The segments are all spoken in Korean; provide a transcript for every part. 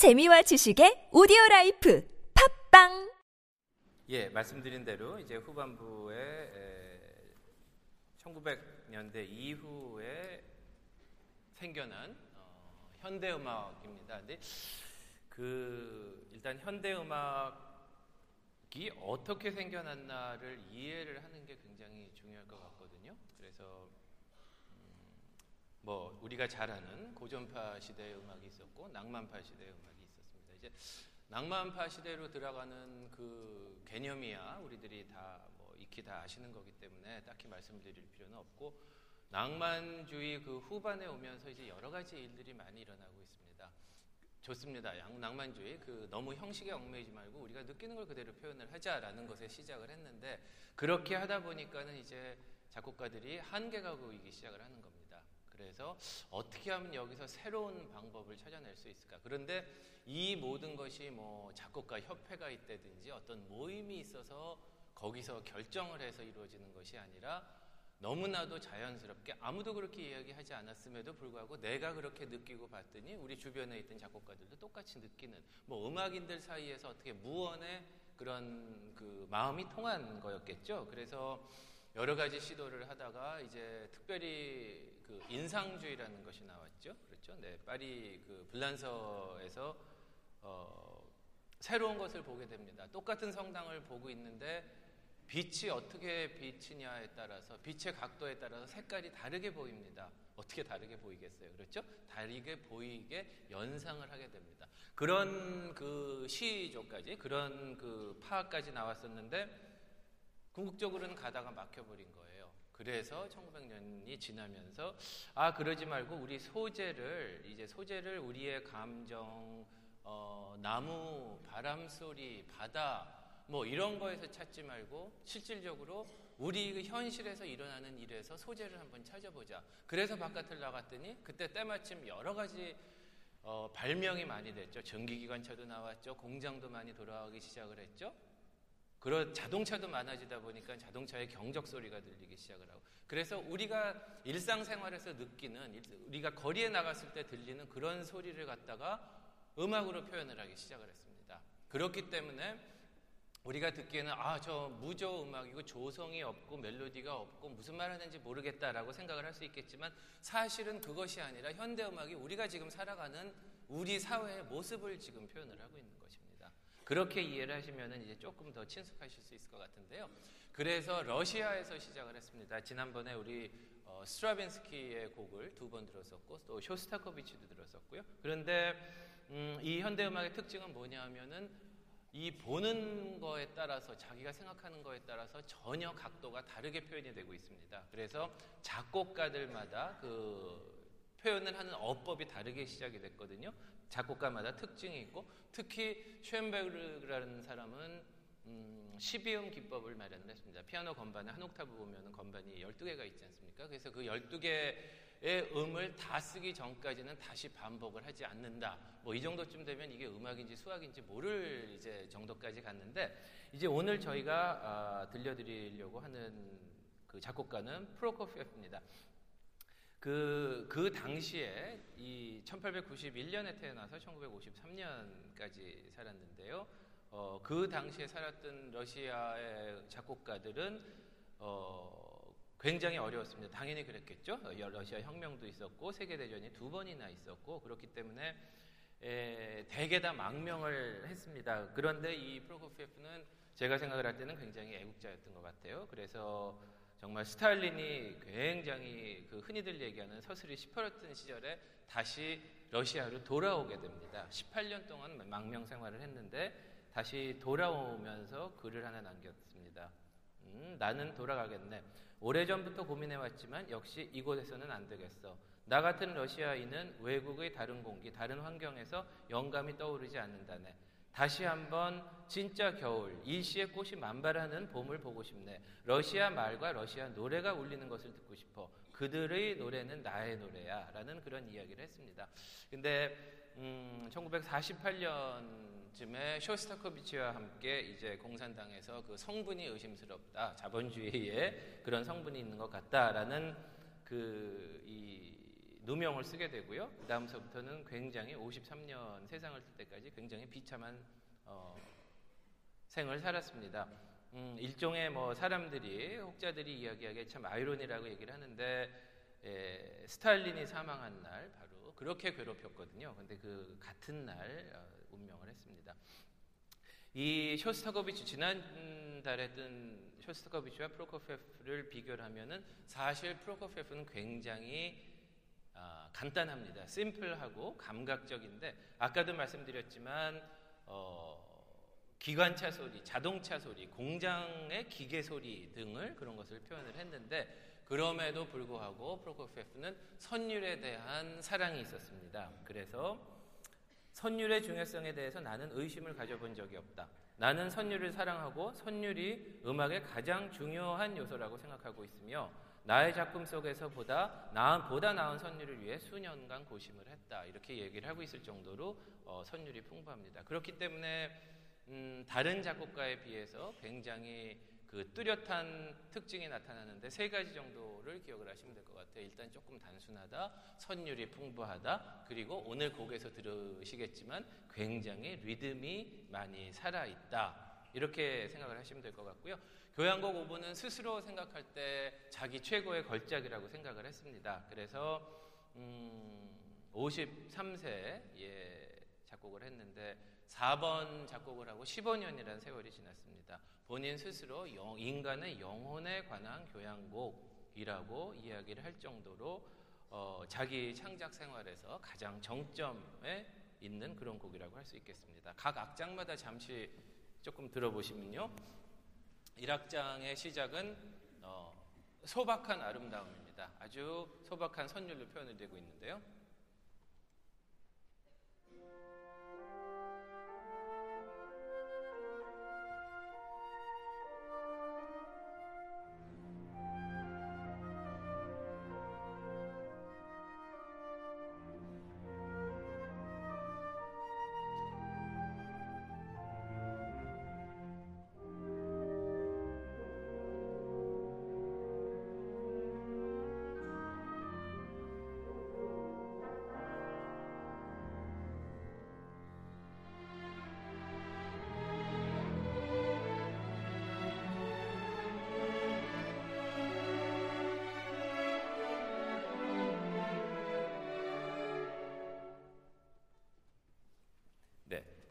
재미와 지식의 오디오 life 팟빵 예, 말씀드린 대로 이제 후반부에 에, 1900년대 이후에 생겨난 어, 현대 음악입니다. 근데 그 일단 현대 음악이 어떻게 생겨났나를 이해를 하는 게 굉장히 중요할 것 같거든요. 그래서 음, 뭐 우리가 잘 아는 고전파 시대의 음악이 있었고 낭만파 시대의 음악이 있었습니다. 이제 낭만파 시대로 들어가는 그 개념이야 우리들이 다 뭐 익히 다 아시는 거기 때문에 딱히 말씀드릴 필요는 없고 낭만주의 그 후반에 오면서 이제 여러 가지 일들이 많이 일어나고 있습니다. 좋습니다. 양, 낭만주의 그 너무 형식에 얽매이지 말고 우리가 느끼는 걸 그대로 표현을 하자라는 것에 시작을 했는데 그렇게 하다 보니까는 이제 작곡가들이 한계가 보이기 시작을 하는 겁니다. 그래서 어떻게 하면 여기서 새로운 방법을 찾아낼 수 있을까? 그런데 이 모든 것이 뭐 작곡가 협회가 있다든지 어떤 모임이 있어서 거기서 결정을 해서 이루어지는 것이 아니라 너무나도 자연스럽게 아무도 그렇게 이야기하지 않았음에도 불구하고 내가 그렇게 느끼고 봤더니 우리 주변에 있던 작곡가들도 똑같이 느끼는 뭐 음악인들 사이에서 어떻게 무언의 그런 그 마음이 통한 거였겠죠. 그래서 여러 가지 시도를 하다가 이제 특별히 그 인상주의라는 것이 나왔죠. 그렇죠. 네, 파리 그 블란서에서 어, 새로운 것을 보게 됩니다. 똑같은 성당을 보고 있는데 빛이 어떻게 비치냐에 따라서 빛의 각도에 따라서 색깔이 다르게 보입니다. 어떻게 다르게 보이겠어요? 그렇죠? 다르게 보이게 연상을 하게 됩니다. 그런 그 시조까지 그런 그 파악까지 나왔었는데 궁극적으로는 가다가 막혀버린 거예요. 그래서 1900년이 지나면서 아 그러지 말고 우리 소재를 이제 소재를 우리의 감정, 어, 나무, 바람 소리, 바다 뭐 이런 거에서 찾지 말고 실질적으로 우리 그 현실에서 일어나는 일에서 소재를 한번 찾아보자. 그래서 바깥을 나갔더니 그때 때마침 여러 가지 어, 발명이 많이 됐죠. 전기기관차도 나왔죠. 공장도 많이 돌아가기 시작을 했죠. 그런 자동차도 많아지다 보니까 자동차의 경적 소리가 들리기 시작을 하고 그래서 우리가 일상생활에서 느끼는 우리가 거리에 나갔을 때 들리는 그런 소리를 갖다가 음악으로 표현을 하기 시작을 했습니다. 그렇기 때문에 우리가 듣기에는 아 저 무저 음악이고 조성이 없고 멜로디가 없고 무슨 말 하는지 모르겠다라고 생각을 할 수 있겠지만 사실은 그것이 아니라 현대 음악이 우리가 지금 살아가는 우리 사회의 모습을 지금 표현을 하고 있는 것입니다. 그렇게 이해를 하시면 이제 조금 더 친숙하실 수 있을 것 같은데요. 그래서 러시아에서 시작을 했습니다. 지난번에 우리 어, 스트라빈스키의 곡을 두 번 들었었고 또 쇼스타코비치도 들었었고요. 그런데 음, 이 현대 음악의 특징은 뭐냐면은 이 보는 거에 따라서 자기가 생각하는 거에 따라서 전혀 각도가 다르게 표현이 되고 있습니다. 그래서 작곡가들마다 그 표현을 하는 어법이 다르게 시작이 됐거든요. 작곡가마다 특징이 있고 특히 슈엔베르라는 사람은 음, 12음 기법을 마련을 했습니다. 피아노 건반에 한 옥타브 보면 건반이 12개가 있지 않습니까? 그래서 그 12개의 음을 다 쓰기 전까지는 다시 반복을 하지 않는다. 뭐 이 정도쯤 되면 이게 음악인지 수학인지 모를 이제 정도까지 갔는데 이제 오늘 저희가 아, 들려드리려고 하는 그 작곡가는 프로코피에프입니다. 그, 그 당시에 이 1891년에 태어나서 1953년까지 살았는데요. 어, 그 당시에 살았던 러시아의 작곡가들은 어, 굉장히 어려웠습니다. 당연히 그랬겠죠. 러시아 혁명도 있었고 세계대전이 두 번이나 있었고 그렇기 때문에 에, 대개 다 망명을 했습니다. 그런데 이 프로코피에프는 제가 생각을 할 때는 굉장히 애국자였던 것 같아요. 그래서 정말 스탈린이 굉장히 그 흔히들 얘기하는 서슬이 시퍼렸던 시절에 다시 러시아로 돌아오게 됩니다. 18년 동안 망명 생활을 했는데 다시 돌아오면서 글을 하나 남겼습니다. 음, 나는 돌아가겠네. 오래전부터 고민해왔지만 역시 이곳에서는 안 되겠어. 나 같은 러시아인은 외국의 다른 공기, 다른 환경에서 영감이 떠오르지 않는다네. 다시 한번 진짜 겨울, 일시의 꽃이 만발하는 봄을 보고 싶네. 러시아 말과 러시아 노래가 울리는 것을 듣고 싶어. 그들의 노래는 나의 노래야. 라는 그런 이야기를 했습니다. 근데, 음, 1948년쯤에 쇼스타코비치와 함께 이제 공산당에서 그 성분이 의심스럽다. 자본주의에 그런 성분이 있는 것 같다라는 그, 이 누명을 쓰게 되고요. 그 다음서부터는 굉장히 53년 세상을 뜰 때까지 굉장히 비참한 어, 생을 살았습니다. 음, 일종의 뭐 사람들이 혹자들이 이야기하기에 참 아이러니라고 얘기를 하는데 에, 스탈린이 사망한 날 바로 그렇게 괴롭혔거든요. 근데 그 같은 날 어, 운명을 했습니다. 이 쇼스타코비치 지난달에 뜬 쇼스타코비치와 프로코페프를 비교를 하면은 사실 프로코페프는 굉장히 아, 간단합니다. 심플하고 감각적인데 아까도 말씀드렸지만 어, 기관차 소리, 자동차 소리, 공장의 기계 소리 등을 그런 것을 표현을 했는데 그럼에도 불구하고 프로코페프는 선율에 대한 사랑이 있었습니다. 그래서 선율의 중요성에 대해서 나는 의심을 가져본 적이 없다. 나는 선율을 사랑하고 선율이 음악의 가장 중요한 요소라고 생각하고 있으며 나의 작품 속에서 보다 나은 보다 나은 선율을 위해 수년간 고심을 했다. 이렇게 얘기를 하고 있을 정도로 어, 선율이 풍부합니다. 그렇기 때문에 음, 다른 작곡가에 비해서 굉장히 그 뚜렷한 특징이 나타나는데 세 가지 정도를 기억을 하시면 될 것 같아요. 일단 조금 단순하다, 선율이 풍부하다, 그리고 오늘 곡에서 들으시겠지만 굉장히 리듬이 많이 살아있다. 이렇게 생각을 하시면 될 것 같고요. 교향곡 5부는 스스로 생각할 때 자기 최고의 걸작이라고 생각을 했습니다. 그래서 음, 53세에 작곡을 했는데 4번 작곡을 하고 15년이라는 세월이 지났습니다. 본인 스스로 영, 인간의 영혼에 관한 교향곡이라고 이야기를 할 정도로 어, 자기 창작 생활에서 가장 정점에 있는 그런 곡이라고 할 수 있겠습니다. 각 악장마다 잠시 조금 들어보시면요. 1악장의 시작은 어, 소박한 아름다움입니다. 아주 소박한 선율로 표현이 되고 있는데요.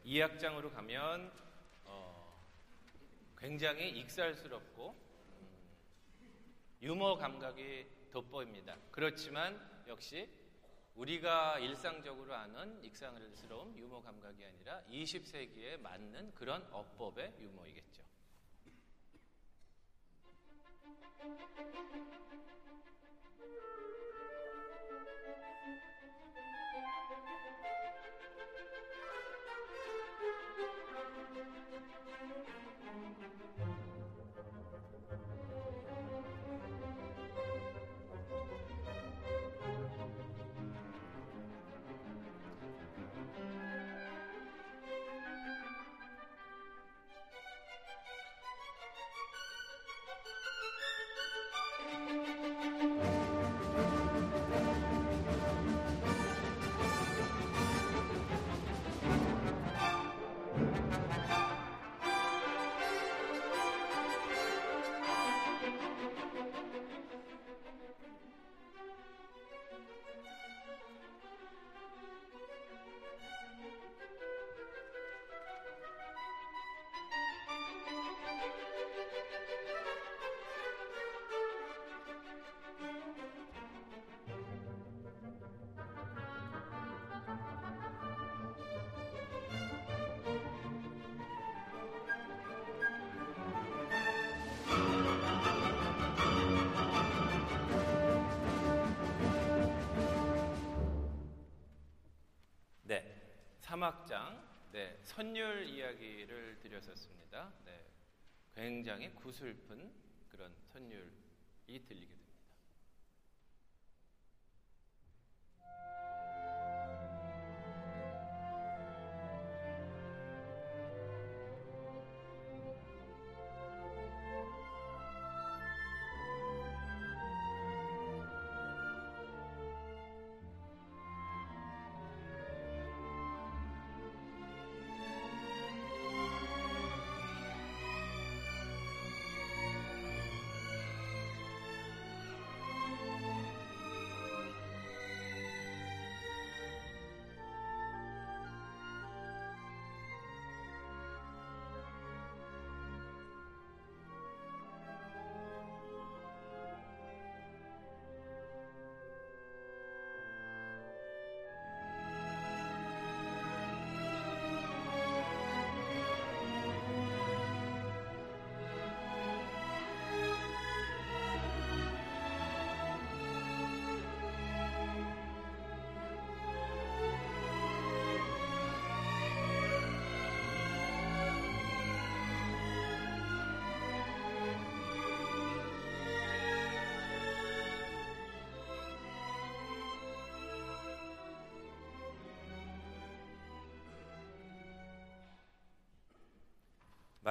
네, 2악장으로 가면 어, 굉장히 익살스럽고 음, 유머 감각이 돋보입니다. 그렇지만 역시 우리가 일상적으로 아는 익살스러운 유머 감각이 아니라 20세기에 맞는 그런 어법의 유머이겠죠. 선율 이야기를 드렸었습니다. 네, 굉장히 구슬픈 그런 선율이 들리게 됩니다.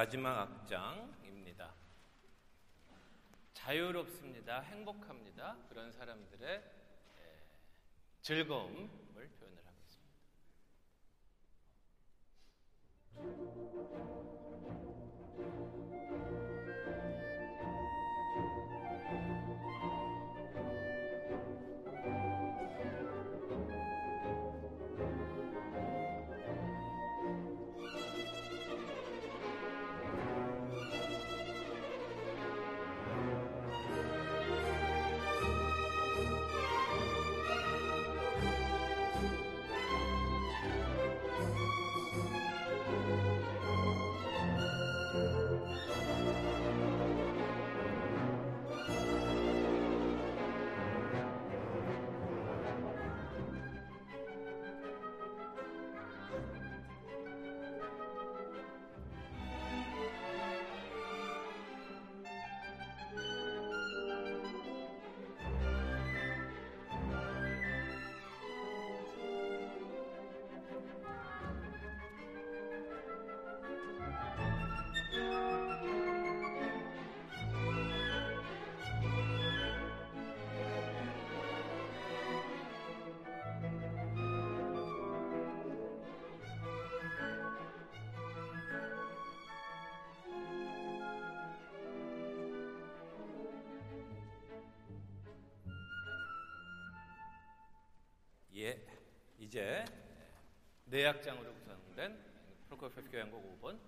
마지막 악장입니다. 자유롭습니다. 행복합니다. 그런 사람들의 에, 즐거움을 표현을 있습니다. 이제 네 악장으로 구성된 프로코피에프 교향곡 5번